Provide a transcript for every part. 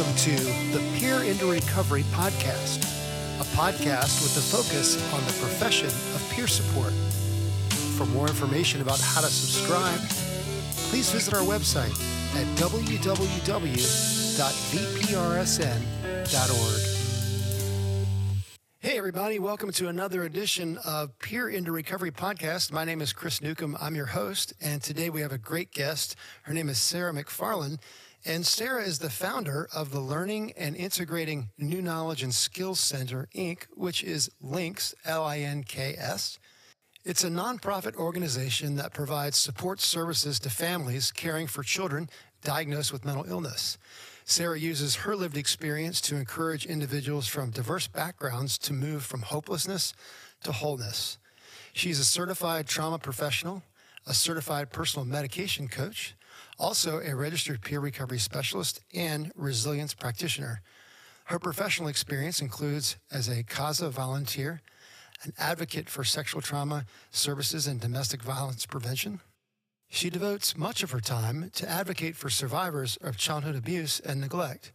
welcome to the Peer into Recovery podcast, a podcast with a focus on the profession of peer support. For more information about how to subscribe, please visit our website at www.vprsn.org. Hey, everybody, welcome to another edition of Peer into Recovery podcast. My name is Chris Newcomb. I'm your host, and today we have a great guest. Her name is Sarah McFarland. And Sarah is the founder of the Learning and Integrating New Knowledge and Skills Center, Inc., which is LINKS, L I N K S. It's a nonprofit organization that provides support services to families caring for children diagnosed with mental illness. Sarah uses her lived experience to encourage individuals from diverse backgrounds to move from hopelessness to wholeness. She's a certified trauma professional, a certified personal medication coach, also a registered peer recovery specialist and resilience practitioner. Her professional experience includes as a CASA volunteer, an advocate for sexual trauma services and domestic violence prevention. She devotes much of her time to advocate for survivors of childhood abuse and neglect.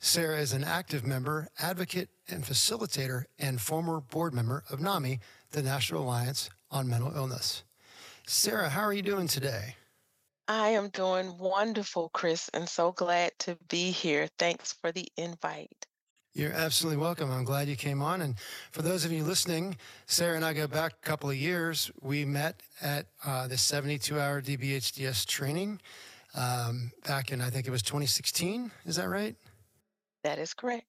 Sarah is an active member, advocate, and facilitator, and former board member of NAMI, the National Alliance on Mental Illness. Sarah, how are you doing today? I am doing wonderful, Chris, and so glad to be here. Thanks for the invite. You're absolutely welcome. I'm glad you came on. And for those of you listening, Sarah and I go back a couple of years. We met at uh, the 72 hour DBHDS training um, back in, I think it was 2016. Is that right? That is correct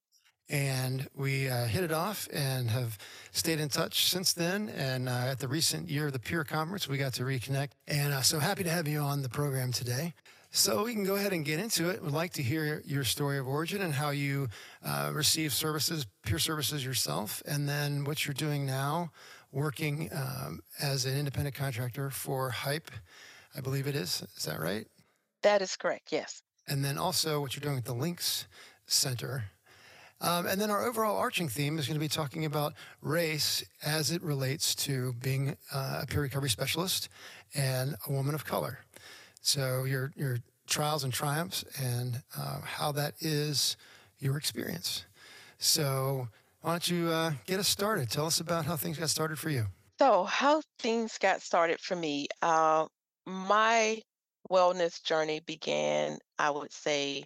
and we uh, hit it off and have stayed in touch since then. And uh, at the recent year of the Peer Conference, we got to reconnect. And uh, so happy to have you on the program today. So we can go ahead and get into it. We'd like to hear your story of origin and how you uh, receive services, peer services yourself, and then what you're doing now, working um, as an independent contractor for Hype, I believe it is. Is that right? That is correct. Yes. And then also what you're doing at the LINKS Center um, and then our overall arching theme is going to be talking about race as it relates to being uh, a peer recovery specialist and a woman of color. So your your trials and triumphs and uh, how that is your experience. So why don't you uh, get us started? Tell us about how things got started for you. So how things got started for me. Uh, my wellness journey began, I would say,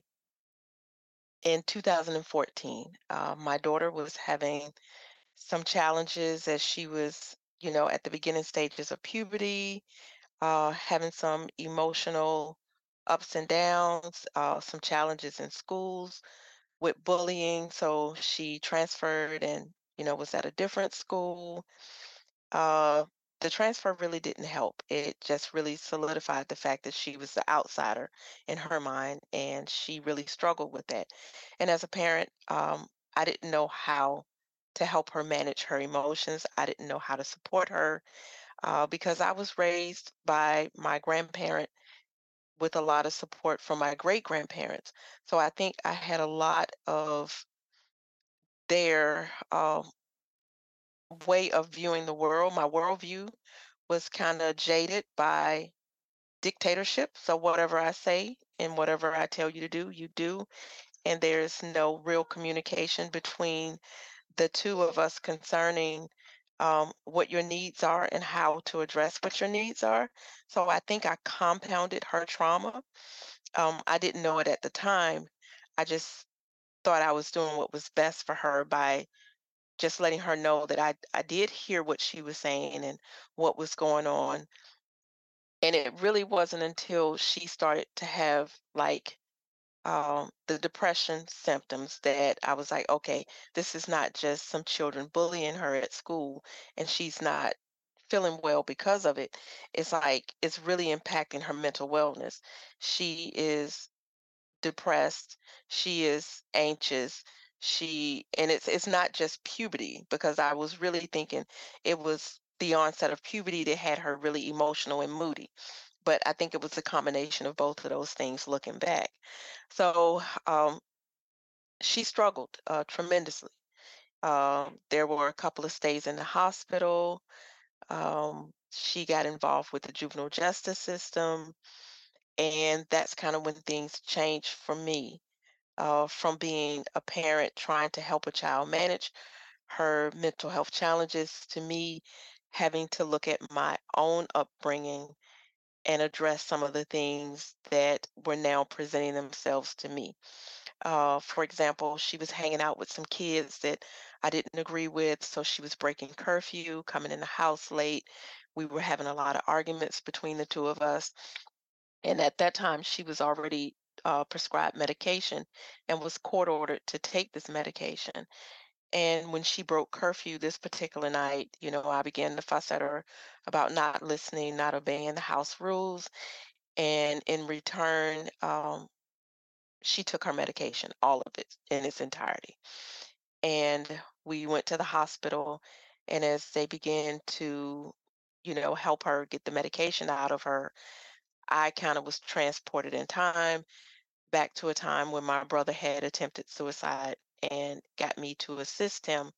in 2014. Uh, my daughter was having some challenges as she was, you know, at the beginning stages of puberty, uh, having some emotional ups and downs, uh, some challenges in schools with bullying. So she transferred and, you know, was at a different school. Uh, the transfer really didn't help. It just really solidified the fact that she was the outsider in her mind, and she really struggled with that. And as a parent, um, I didn't know how to help her manage her emotions. I didn't know how to support her uh, because I was raised by my grandparent with a lot of support from my great grandparents. So I think I had a lot of their um, way of viewing the world, my worldview was kind of jaded by dictatorship. So whatever I say and whatever I tell you to do, you do. And there's no real communication between the two of us concerning um, what your needs are and how to address what your needs are. So I think I compounded her trauma. Um, I didn't know it at the time. I just thought I was doing what was best for her by just letting her know that I, I did hear what she was saying and what was going on. And it really wasn't until she started to have like um, the depression symptoms that I was like, okay, this is not just some children bullying her at school and she's not feeling well because of it. It's like it's really impacting her mental wellness. She is depressed, she is anxious, she and it's it's not just puberty because I was really thinking it was the onset of puberty that had her really emotional and moody. But I think it was a combination of both of those things looking back. So um, she struggled uh, tremendously. Um, there were a couple of stays in the hospital. Um, she got involved with the juvenile justice system. And that's kind of when things changed for me. Uh, from being a parent trying to help a child manage her mental health challenges to me having to look at my own upbringing and address some of the things that were now presenting themselves to me. Uh, for example, she was hanging out with some kids that I didn't agree with, so she was breaking curfew, coming in the house late. We were having a lot of arguments between the two of us. And at that time, she was already uh, prescribed medication and was court ordered to take this medication. And when she broke curfew this particular night, you know, I began to fuss at her about not listening, not obeying the house rules. And in return, um, she took her medication, all of it in its entirety. And we went to the hospital. And as they began to, you know, help her get the medication out of her, I kind of was transported in time back to a time when my brother had attempted suicide and got me to assist him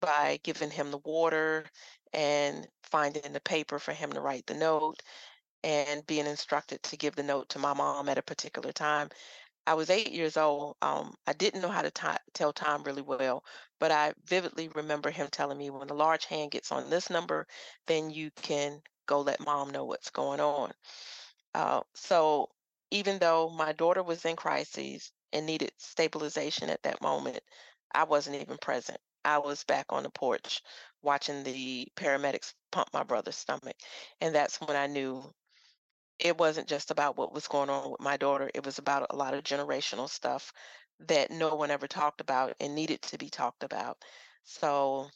by giving him the water and finding the paper for him to write the note and being instructed to give the note to my mom at a particular time. I was eight years old. Um, I didn't know how to ti tell time really well, but I vividly remember him telling me when the large hand gets on this number, then you can go let mom know what's going on. Uh, so even though my daughter was in crises and needed stabilization at that moment, I wasn't even present. I was back on the porch watching the paramedics pump my brother's stomach. And that's when I knew it wasn't just about what was going on with my daughter, it was about a lot of generational stuff that no one ever talked about and needed to be talked about. So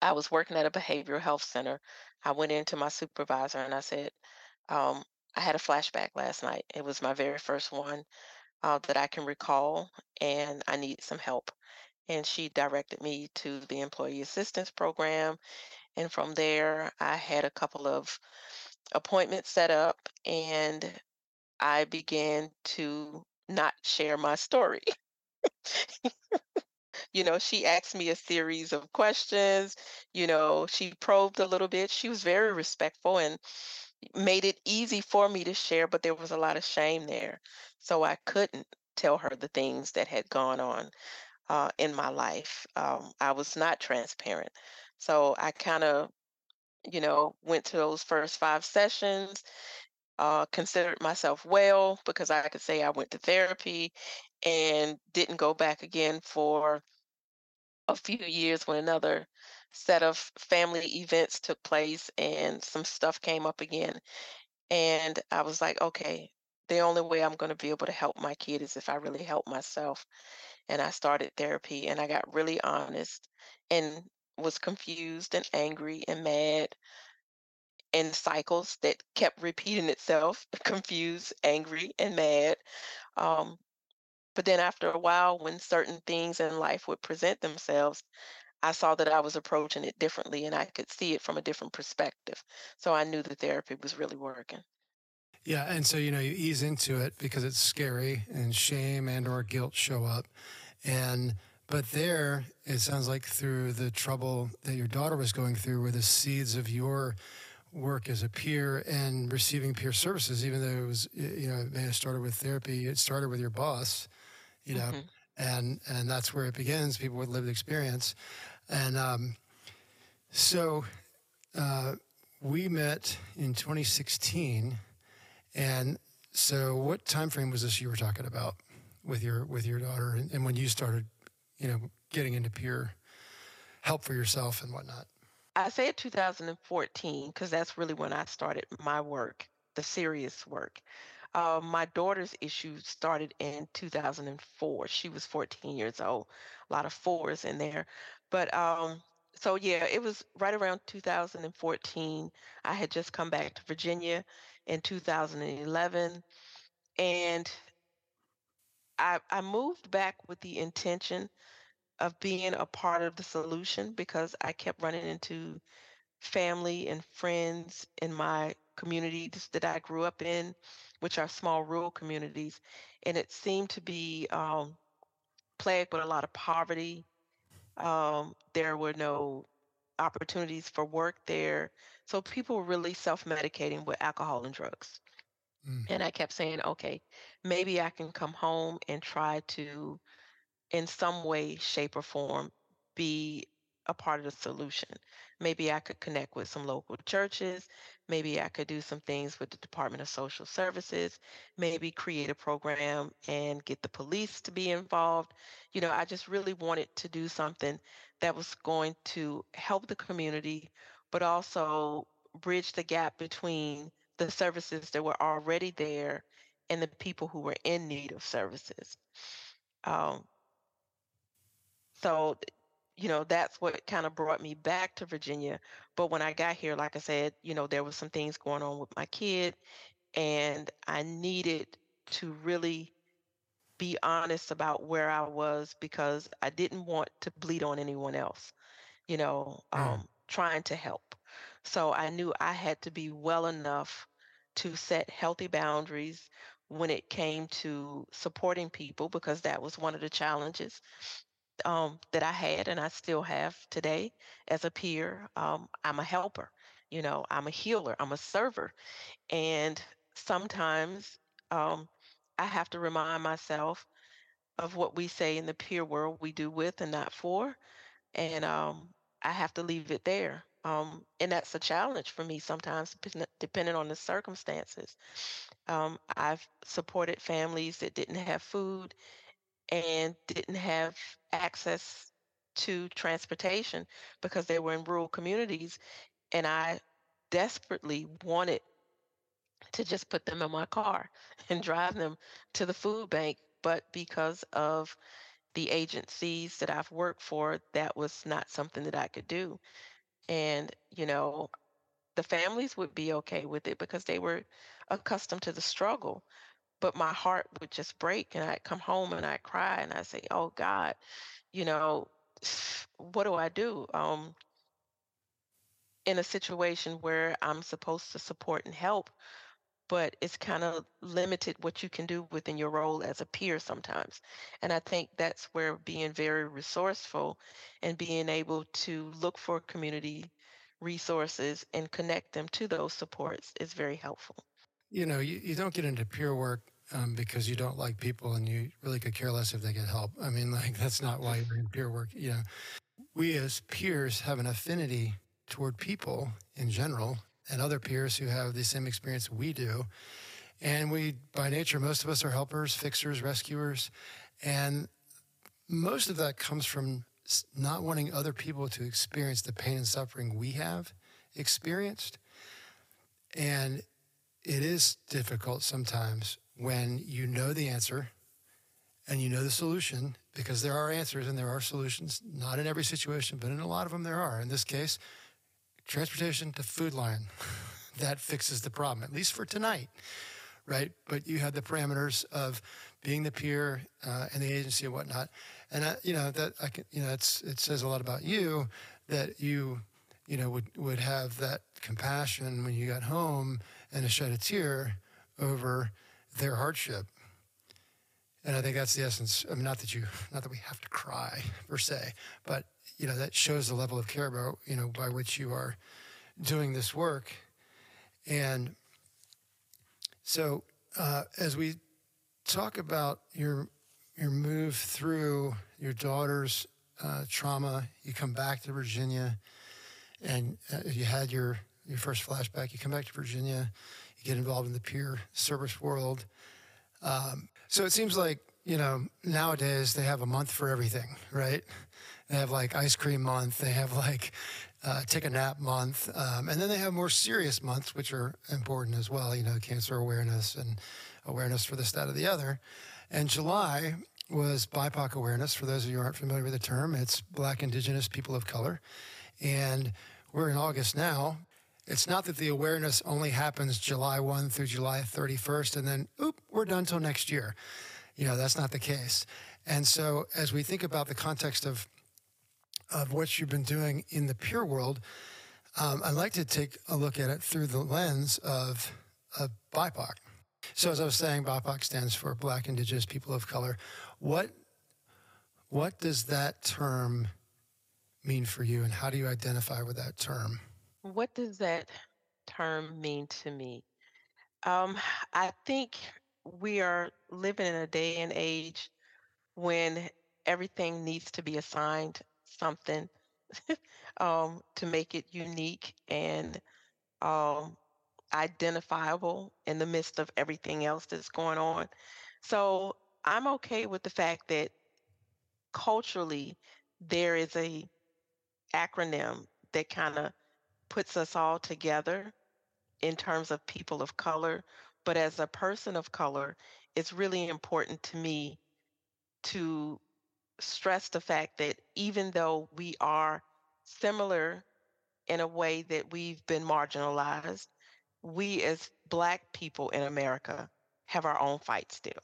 I was working at a behavioral health center. I went into my supervisor and I said, um, I had a flashback last night. It was my very first one uh, that I can recall, and I need some help. And she directed me to the employee assistance program. And from there, I had a couple of appointments set up, and I began to not share my story. you know, she asked me a series of questions. You know, she probed a little bit. She was very respectful and made it easy for me to share, but there was a lot of shame there. So I couldn't tell her the things that had gone on uh, in my life. Um, I was not transparent. So I kind of, you know, went to those first five sessions, uh, considered myself well because I could say I went to therapy and didn't go back again for a few years when another set of family events took place and some stuff came up again. And I was like, okay, the only way I'm going to be able to help my kid is if I really help myself. And I started therapy and I got really honest and was confused and angry and mad in cycles that kept repeating itself confused, angry, and mad. Um, but then after a while, when certain things in life would present themselves, I saw that I was approaching it differently and I could see it from a different perspective. So I knew the therapy was really working. Yeah, and so you know you ease into it because it's scary and shame and or guilt show up. And but there it sounds like through the trouble that your daughter was going through were the seeds of your work as a peer and receiving peer services even though it was you know it may have started with therapy it started with your boss you know mm-hmm. and and that's where it begins people with lived experience and um, so uh, we met in 2016 and so what time frame was this you were talking about with your with your daughter and, and when you started you know getting into peer help for yourself and whatnot I say 2014 because that's really when I started my work, the serious work. Uh, my daughter's issue started in 2004. She was 14 years old. A lot of fours in there. But um, so, yeah, it was right around 2014. I had just come back to Virginia in 2011. And I, I moved back with the intention of being a part of the solution because I kept running into family and friends in my communities that I grew up in, which are small rural communities, and it seemed to be um, plagued with a lot of poverty. Um, there were no opportunities for work there, so people were really self-medicating with alcohol and drugs. Mm. And I kept saying, okay, maybe I can come home and try to, in some way, shape, or form, be a part of the solution. Maybe I could connect with some local churches. Maybe I could do some things with the Department of Social Services. Maybe create a program and get the police to be involved. You know, I just really wanted to do something that was going to help the community, but also bridge the gap between the services that were already there and the people who were in need of services. Um, so, you know, that's what kind of brought me back to Virginia. But when I got here, like I said, you know, there was some things going on with my kid, and I needed to really be honest about where I was because I didn't want to bleed on anyone else, you know, um, trying to help. So I knew I had to be well enough to set healthy boundaries when it came to supporting people because that was one of the challenges um, that I had and I still have today as a peer. Um, I'm a helper, you know, I'm a healer, I'm a server. And sometimes um, I have to remind myself of what we say in the peer world we do with and not for. And um, I have to leave it there. Um, and that's a challenge for me sometimes, depending on the circumstances. Um, I've supported families that didn't have food and didn't have access to transportation because they were in rural communities. And I desperately wanted to just put them in my car and drive them to the food bank. But because of the agencies that I've worked for, that was not something that I could do. And, you know, the families would be okay with it because they were accustomed to the struggle. But my heart would just break and I'd come home and I'd cry and I'd say, Oh God, you know, what do I do? Um, in a situation where I'm supposed to support and help, but it's kind of limited what you can do within your role as a peer sometimes. And I think that's where being very resourceful and being able to look for community resources and connect them to those supports is very helpful. You know, you, you don't get into peer work um, because you don't like people and you really could care less if they get help. I mean, like, that's not why you're in peer work. You know, we as peers have an affinity toward people in general and other peers who have the same experience we do. And we, by nature, most of us are helpers, fixers, rescuers. And most of that comes from not wanting other people to experience the pain and suffering we have experienced. And it is difficult sometimes when you know the answer and you know the solution because there are answers and there are solutions, not in every situation, but in a lot of them there are. In this case, transportation to Food Lion. that fixes the problem, at least for tonight, right? But you have the parameters of being the peer uh, and the agency and whatnot, and I, you know that I can, you know, it's it says a lot about you that you, you know, would would have that compassion when you got home and a shed a tear over their hardship. And I think that's the essence. I mean, not that you, not that we have to cry per se, but you know, that shows the level of care about, you know, by which you are doing this work. And so, uh, as we talk about your your move through your daughter's uh, trauma, you come back to Virginia, and uh, you had your your first flashback. You come back to Virginia, get involved in the peer service world. Um, so it seems like you know nowadays they have a month for everything, right? They have like ice cream month. They have like uh, take a nap month, um, and then they have more serious months, which are important as well. You know, cancer awareness and awareness for this, that, or the other. And July was BIPOC awareness. For those of you who aren't familiar with the term, it's Black, Indigenous, People of Color, and we're in August now. It's not that the awareness only happens July 1 through July 31st, and then oop, we're done till next year. You know, that's not the case. And so, as we think about the context of of what you've been doing in the peer world, um, I'd like to take a look at it through the lens of, of BIPOC. So, as I was saying, BIPOC stands for Black, Indigenous, People of Color. What what does that term mean for you, and how do you identify with that term? What does that term mean to me? Um, I think we are living in a day and age when everything needs to be assigned something um, to make it unique and um, identifiable in the midst of everything else that's going on. So I'm okay with the fact that culturally there is a acronym that kind of puts us all together in terms of people of color. But as a person of color, it's really important to me to stress the fact that even though we are similar in a way that we've been marginalized, we as Black people in America have our own fight still.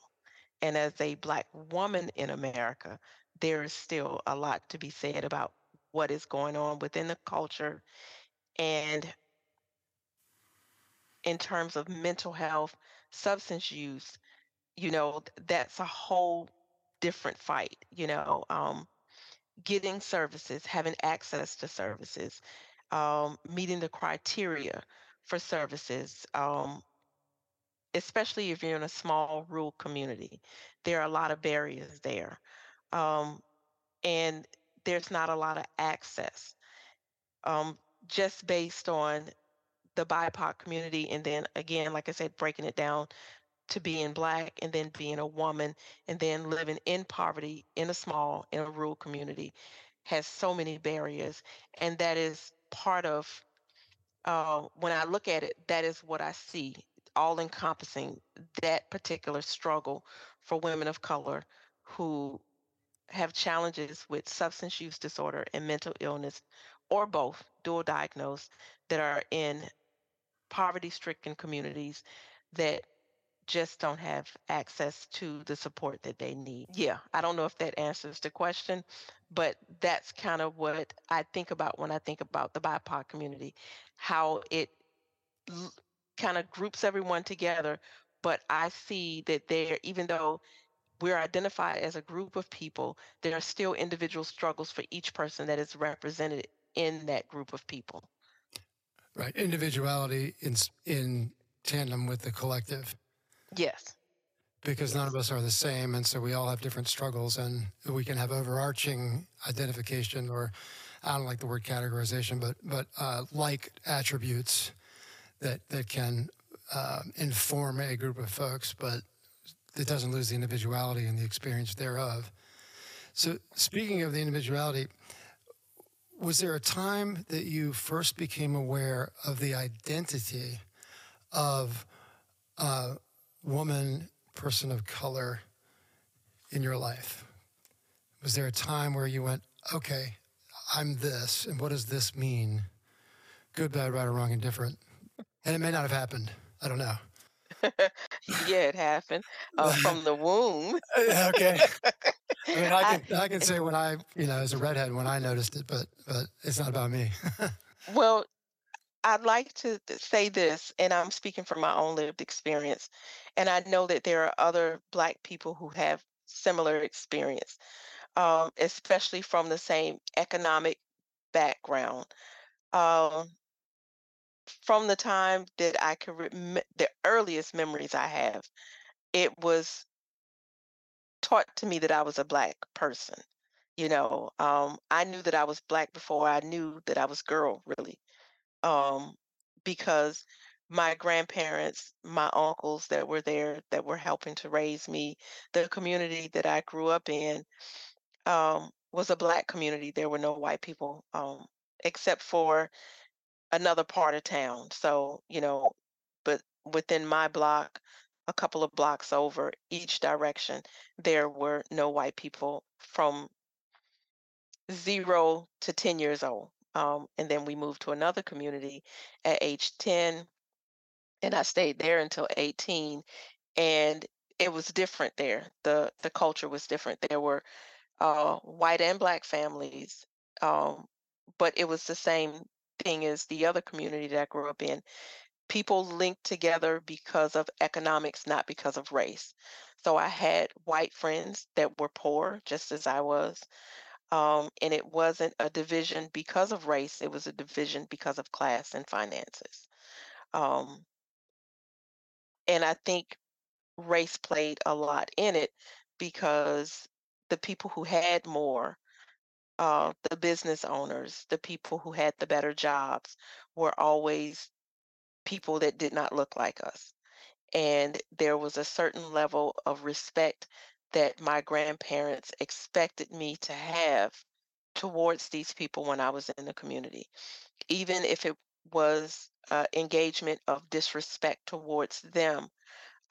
And as a Black woman in America, there is still a lot to be said about what is going on within the culture and in terms of mental health, substance use, you know, that's a whole different fight, you know, um, getting services, having access to services, um, meeting the criteria for services, um, especially if you're in a small rural community. There are a lot of barriers there. Um, and there's not a lot of access um, just based on the BIPOC community. And then again, like I said, breaking it down to being black and then being a woman and then living in poverty in a small, in a rural community has so many barriers. And that is part of, uh, when I look at it, that is what I see, all encompassing that particular struggle for women of color who have challenges with substance use disorder and mental illness, or both, dual diagnosed, that are in poverty stricken communities that just don't have access to the support that they need. Yeah, I don't know if that answers the question, but that's kind of what I think about when I think about the BIPOC community, how it l- kind of groups everyone together. But I see that there, even though we're identified as a group of people, there are still individual struggles for each person that is represented in that group of people. Right. Individuality in, in tandem with the collective. Yes. Because none of us are the same. And so we all have different struggles, and we can have overarching identification or I don't like the word categorization, but, but uh, like attributes that, that can uh, inform a group of folks, but it doesn't lose the individuality and the experience thereof. So, speaking of the individuality, was there a time that you first became aware of the identity of a woman, person of color in your life? Was there a time where you went, okay, I'm this, and what does this mean? Good, bad, right, or wrong, and different. And it may not have happened. I don't know. yeah, it happened uh, from the womb. okay. I mean, I can I, I, can say when I you know as a redhead when I noticed it, but but it's not about me. well, I'd like to say this, and I'm speaking from my own lived experience, and I know that there are other Black people who have similar experience, um, especially from the same economic background. Um, from the time that I can remember, the earliest memories I have, it was taught to me that I was a black person. You know, um, I knew that I was black before I knew that I was girl, really, um, because my grandparents, my uncles that were there that were helping to raise me, the community that I grew up in um, was a black community. There were no white people, um, except for another part of town. So, you know, but within my block, a couple of blocks over each direction, there were no white people from zero to 10 years old. Um, and then we moved to another community at age 10, and I stayed there until 18. And it was different there. The the culture was different. There were uh, white and black families, um, but it was the same thing as the other community that I grew up in. People linked together because of economics, not because of race. So I had white friends that were poor, just as I was. Um, and it wasn't a division because of race, it was a division because of class and finances. Um, And I think race played a lot in it because the people who had more, uh, the business owners, the people who had the better jobs, were always people that did not look like us. And there was a certain level of respect that my grandparents expected me to have towards these people when I was in the community, even if it was uh, engagement of disrespect towards them.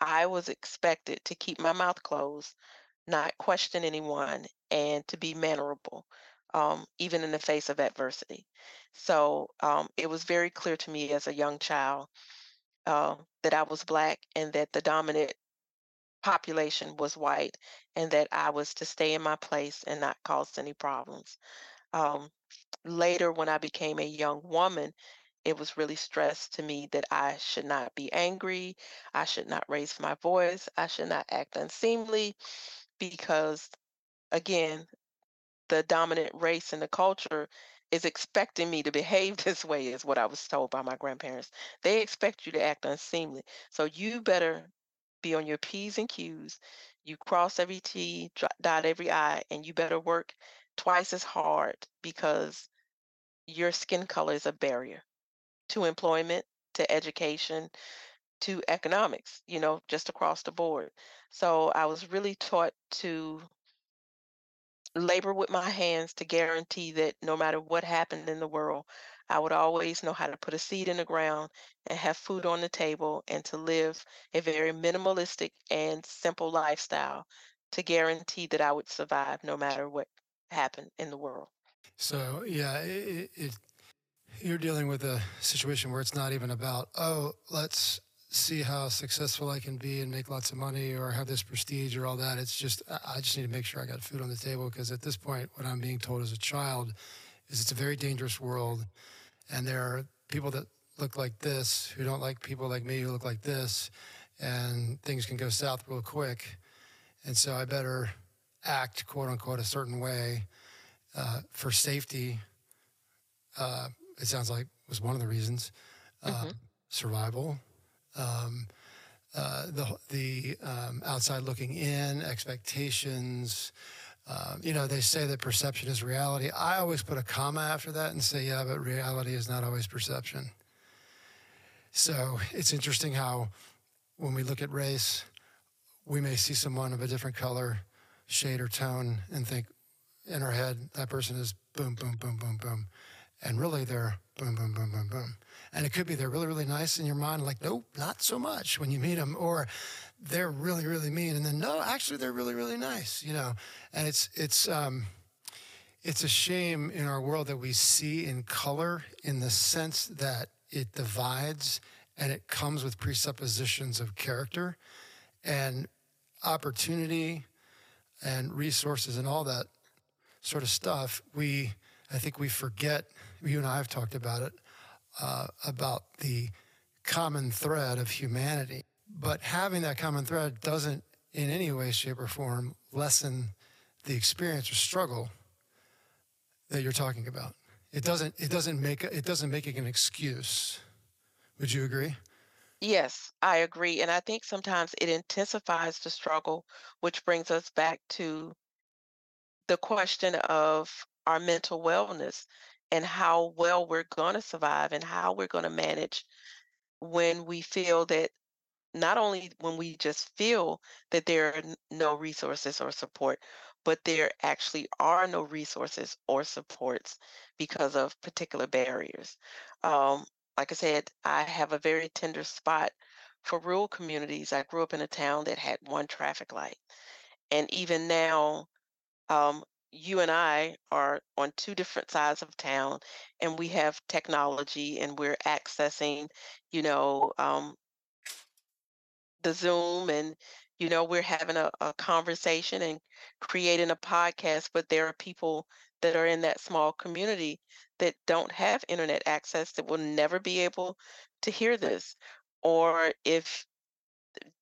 I was expected to keep my mouth closed, not question anyone, and to be mannerable, um, even in the face of adversity. So um, it was very clear to me as a young child uh, that I was Black and that the dominant population was white and that I was to stay in my place and not cause any problems. Um, later, when I became a young woman, it was really stressed to me that I should not be angry, I should not raise my voice, I should not act unseemly because, again, the dominant race in the culture is expecting me to behave this way, is what I was told by my grandparents. They expect you to act unseemly. So you better be on your P's and Q's. You cross every T, dot every I, and you better work twice as hard because your skin color is a barrier to employment, to education, to economics, you know, just across the board. So I was really taught to labor with my hands to guarantee that no matter what happened in the world, I would always know how to put a seed in the ground and have food on the table and to live a very minimalistic and simple lifestyle to guarantee that I would survive no matter what happened in the world. So, yeah, it, it, you're dealing with a situation where it's not even about, oh, let's see how successful I can be and make lots of money or have this prestige or all that. It's just, I just need to make sure I got food on the table because at this point, what I'm being told as a child is it's a very dangerous world. And there are people that look like this who don't like people like me who look like this. And things can go south real quick. And so I better act, quote unquote, a certain way uh, for safety. Uh, it sounds like was one of the reasons. Uh, mm-hmm. Survival, um, uh, the the um, outside looking in, expectations. Um, you know, they say that perception is reality. I always put a comma after that and say, yeah, but reality is not always perception. So it's interesting how when we look at race, we may see someone of a different color, shade, or tone and think in our head, that person is boom, boom, boom, boom, boom. And really they're boom, boom, boom, boom, boom. And it could be they're really, really nice in your mind, like, nope, not so much when you meet them, or they're really, really mean. And then, no, actually, they're really, really nice, you know. And it's, it's, um, it's a shame in our world that we see in color in the sense that it divides and it comes with presuppositions of character and opportunity and resources and all that sort of stuff. We, I think we forget, you and I have talked about it, uh, about the common thread of humanity. But having that common thread doesn't, in any way, shape, or form, lessen the experience or struggle that you're talking about. It doesn't. It doesn't make. It doesn't make it an excuse. Would you agree? Yes, I agree. And I think sometimes it intensifies the struggle, which brings us back to the question of our mental wellness and how well we're going to survive and how we're going to manage when we feel that not only when we just feel that there are no resources or support, but there actually are no resources or supports because of particular barriers. Um, like I said, I have a very tender spot for rural communities. I grew up in a town that had one traffic light. And even now, um, you and I are on two different sides of town and we have technology and we're accessing, you know, um, the Zoom and, you know, we're having a, a conversation and creating a podcast, but there are people that are in that small community that don't have internet access that will never be able to hear this. Or if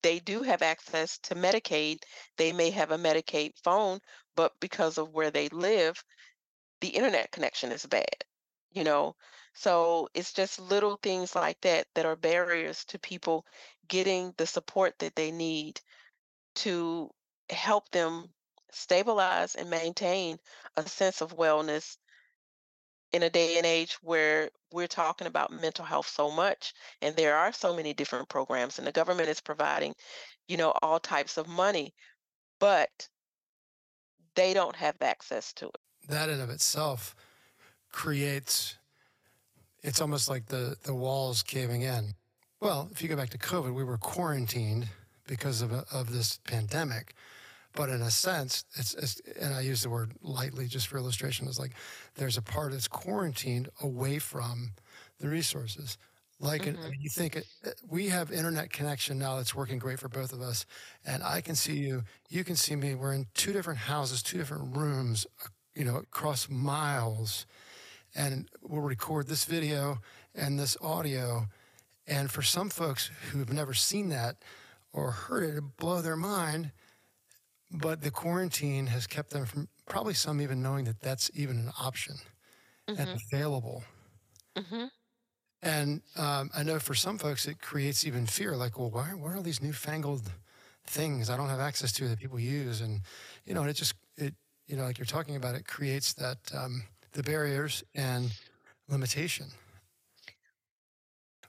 they do have access to Medicaid. They may have a Medicaid phone, but because of where they live, the internet connection is bad. you know? So it's just little things like that that are barriers to people getting the support that they need to help them stabilize and maintain a sense of wellness in a day and age where we're talking about mental health so much and there are so many different programs and the government is providing you know all types of money but they don't have access to it That in of itself creates, it's almost like the, the walls caving in. Well, if you go back to COVID, we were quarantined because of, a, of this pandemic. But in a sense, it's, it's, and I use the word lightly just for illustration, it's like there's a part that's quarantined away from the resources. Like an, hmm you think it, uh, we have internet connection now that's working great for both of us, and I can see you, you can see me. We're in two different houses, two different rooms, uh, you know, across miles, and we'll record this video and this audio. And for some folks who have never seen that or heard it, it blow their mind. But the quarantine has kept them from probably some even knowing that that's even an option and hmm available. hmm And um, I know for some folks it creates even fear, like, well, why, what are all these newfangled things I don't have access to that people use? And you know, and it just it you know, like you're talking about, it creates that um, the barriers and limitation.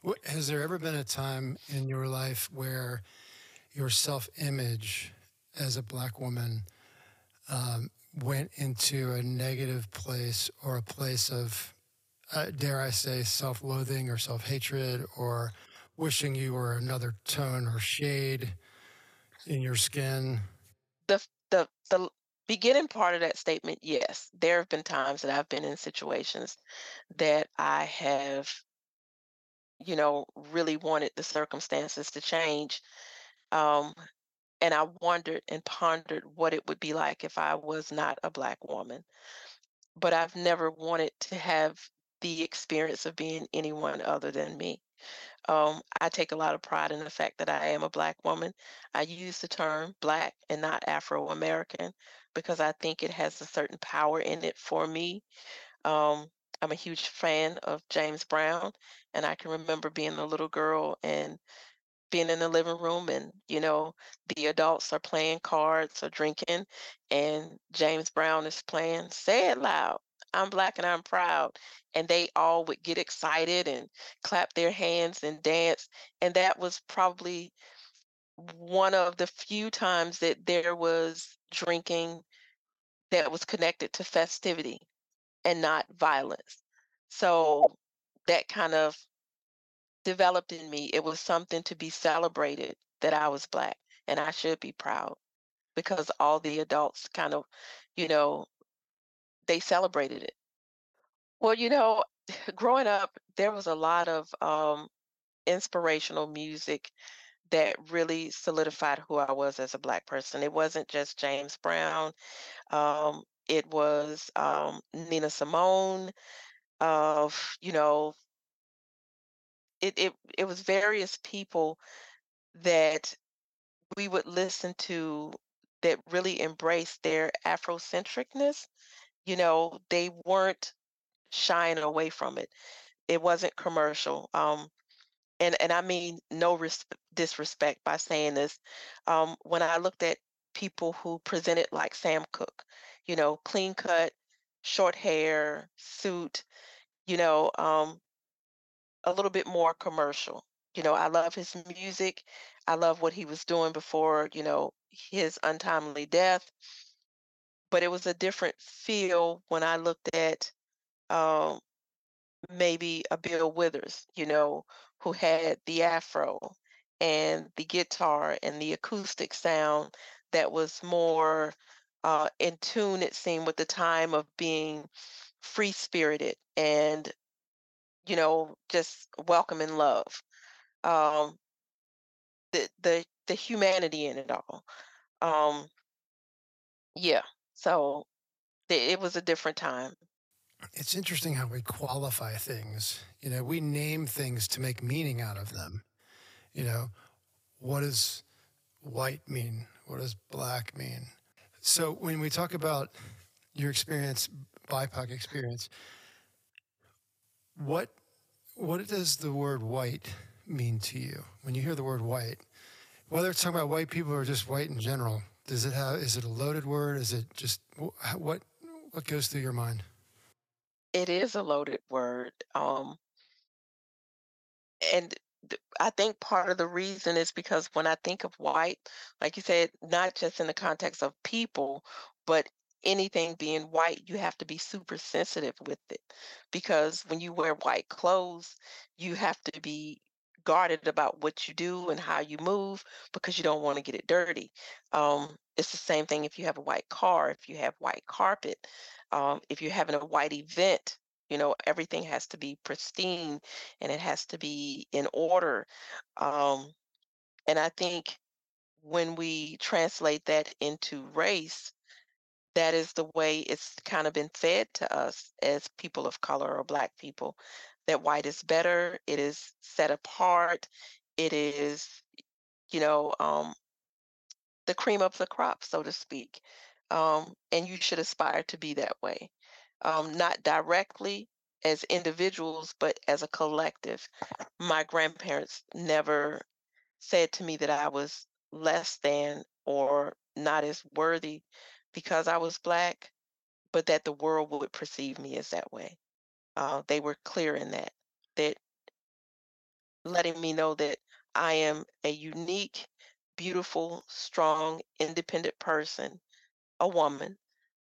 What, has there ever been a time in your life where your self-image as a black woman um, went into a negative place or a place of uh, dare I say, self loathing or self hatred or wishing you were another tone or shade in your skin. the the the beginning part of that statement yes there have been times that i've been in situations that i have you know really wanted the circumstances to change um and i wondered and pondered what it would be like if i was not a black woman but I've never wanted to have the experience of being anyone other than me. Um, I take a lot of pride in the fact that I am a black woman. I use the term black and not Afro American because I think it has a certain power in it for me. Um, I'm a huge fan of James Brown, and I can remember being a little girl and being in the living room and you know the adults are playing cards or drinking and James Brown is playing say it loud I'm black and I'm proud and they all would get excited and clap their hands and dance and that was probably one of the few times that there was drinking that was connected to festivity and not violence so that kind of developed in me. It was something to be celebrated that I was black, and I should be proud because all the adults kind of, you know, they celebrated it. Well, you know, growing up, there was a lot of um, inspirational music that really solidified who I was as a black person. It wasn't just James Brown. Um, it was um, Nina Simone. Of you know, it, it it was various people that we would listen to that really embraced their Afrocentricness. You know, they weren't shying away from it. It wasn't commercial. Um, and and I mean no res- disrespect by saying this. Um, when I looked at people who presented like Sam Cooke, you know, clean cut, short hair, suit, you know, um, a little bit more commercial. You know, I love his music. I love what he was doing before, you know, his untimely death. But it was a different feel when I looked at um, maybe a Bill Withers, you know, who had the afro and the guitar and the acoustic sound that was more uh, in tune, it seemed, with the time of being free spirited and, you know, just welcome and love. Um, the the the humanity in it all. Um, yeah. So it was a different time. It's interesting how we qualify things. You know, we name things to make meaning out of them. You know, what does white mean? What does black mean? So when we talk about your experience, BIPOC experience, What what does the word white mean to you when you hear the word white? Whether it's talking about white people or just white in general, does it have? Is it a loaded word? Is it just what what goes through your mind? It is a loaded word. Um, and I think part of the reason is because when I think of white, like you said, not just in the context of people, but anything being white, you have to be super sensitive with it. Because when you wear white clothes, you have to be guarded about what you do and how you move because you don't want to get it dirty. Um, it's the same thing if you have a white car, if you have white carpet, um, if you're having a white event, you know, everything has to be pristine and it has to be in order. Um, and I think when we translate that into race, that is the way it's kind of been fed to us as people of color or black people that white is better, it is set apart, it is, you know, um, the cream of the crop, so to speak. Um, and you should aspire to be that way. Um, not directly as individuals, but as a collective. My grandparents never said to me that I was less than or not as worthy because I was black, but that the world would perceive me as that way uh, they were clear in that, that letting me know that I am a unique, beautiful, strong, independent person, a woman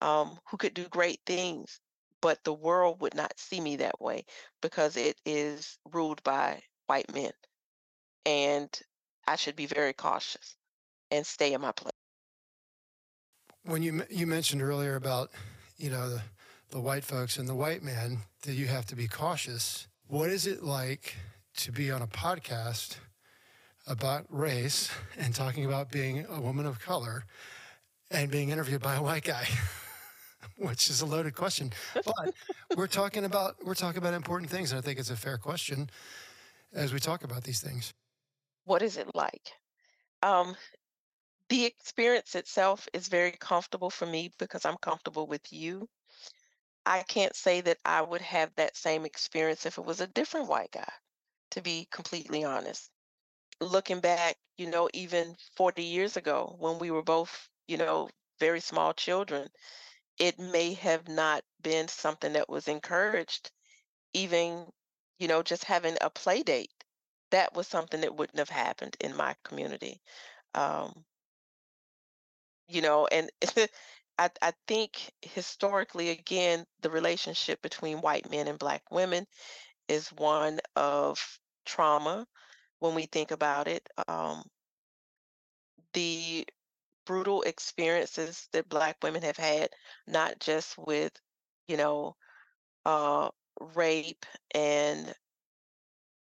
um, who could do great things, but the world would not see me that way because it is ruled by white men. And I should be very cautious and stay in my place. When you you mentioned earlier about, you know, the the white folks and the white man that you have to be cautious. What is it like to be on a podcast about race and talking about being a woman of color and being interviewed by a white guy? Which is a loaded question, but we're talking about we're talking about important things, and I think it's a fair question as we talk about these things. What is it like? Um, the experience itself is very comfortable for me because I'm comfortable with you. I can't say that I would have that same experience if it was a different white guy, to be completely honest. Looking back, you know, even 40 years ago when we were both, you know, very small children, it may have not been something that was encouraged. Even, you know, just having a play date, that was something that wouldn't have happened in my community. Um, you know, and I, I think historically, again, the relationship between white men and black women is one of trauma when we think about it. Um, the brutal experiences that black women have had, not just with, you know, uh, rape and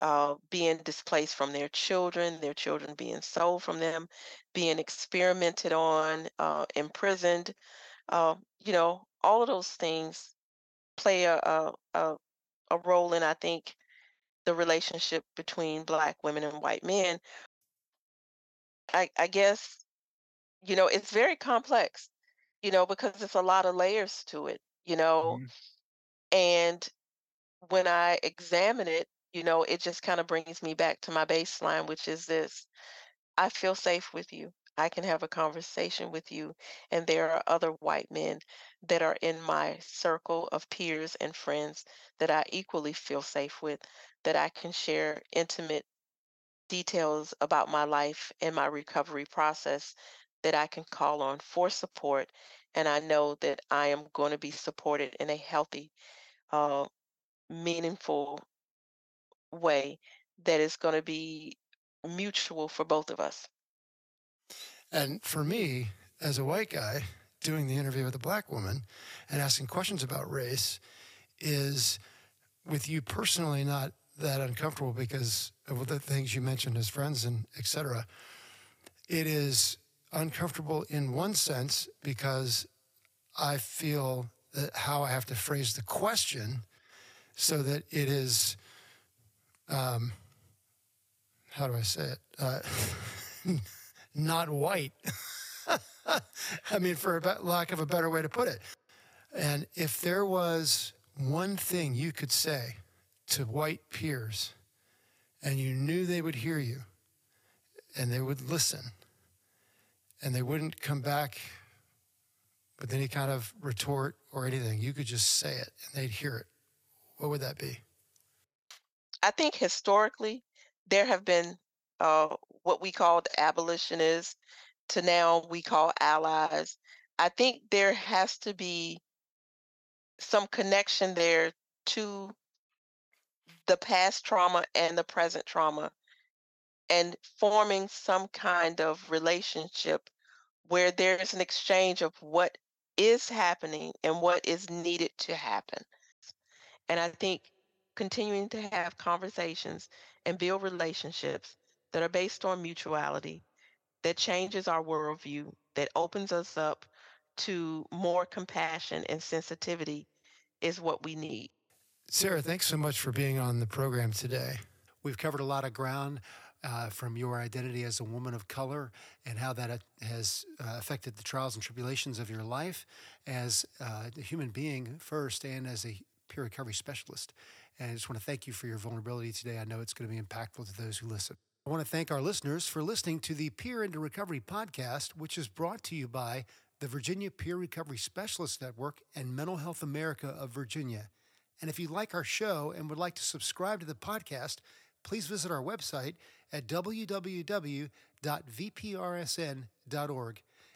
uh, being displaced from their children, their children being sold from them, being experimented on, uh, imprisoned. Uh, you know, all of those things play a, a, a, a role in, I think, the relationship between Black women and white men. I, I guess, you know, it's very complex, you know, because it's a lot of layers to it, you know, mm-hmm. and when I examine it, you know, it just kind of brings me back to my baseline, which is this I feel safe with you. I can have a conversation with you. And there are other white men that are in my circle of peers and friends that I equally feel safe with, that I can share intimate details about my life and my recovery process that I can call on for support. And I know that I am going to be supported in a healthy, uh, meaningful way that is going to be mutual for both of us. And for me, as a white guy doing the interview with a black woman and asking questions about race, is with you personally not that uncomfortable because of the things you mentioned as friends and etc. It is uncomfortable in one sense because I feel that how I have to phrase the question so that it is um, how do I say it? Uh, not white. I mean, for lack of a better way to put it. And if there was one thing you could say to white peers and you knew they would hear you and they would listen and they wouldn't come back with any kind of retort or anything, you could just say it and they'd hear it, what would that be? I think historically, there have been uh, what we called abolitionists to now we call allies. I think there has to be some connection there to the past trauma and the present trauma and forming some kind of relationship where there's an exchange of what is happening and what is needed to happen. And I think continuing to have conversations and build relationships that are based on mutuality, that changes our worldview, that opens us up to more compassion and sensitivity is what we need. Sarah, thanks so much for being on the program today. We've covered a lot of ground uh, from your identity as a woman of color and how that has uh, affected the trials and tribulations of your life as uh, a human being first and as a peer recovery specialist. And I just want to thank you for your vulnerability today. I know it's going to be impactful to those who listen. I want to thank our listeners for listening to the Peer into Recovery podcast, which is brought to you by the Virginia Peer Recovery Specialist Network and Mental Health America of Virginia. And if you like our show and would like to subscribe to the podcast, please visit our website at www.vprsn.org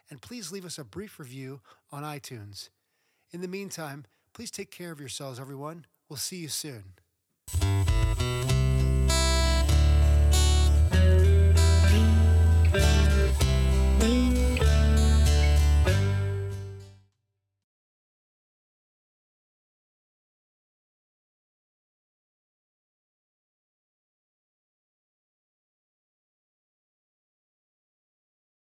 and please leave us a brief review on iTunes. In the meantime, please take care of yourselves, everyone. We'll see you soon.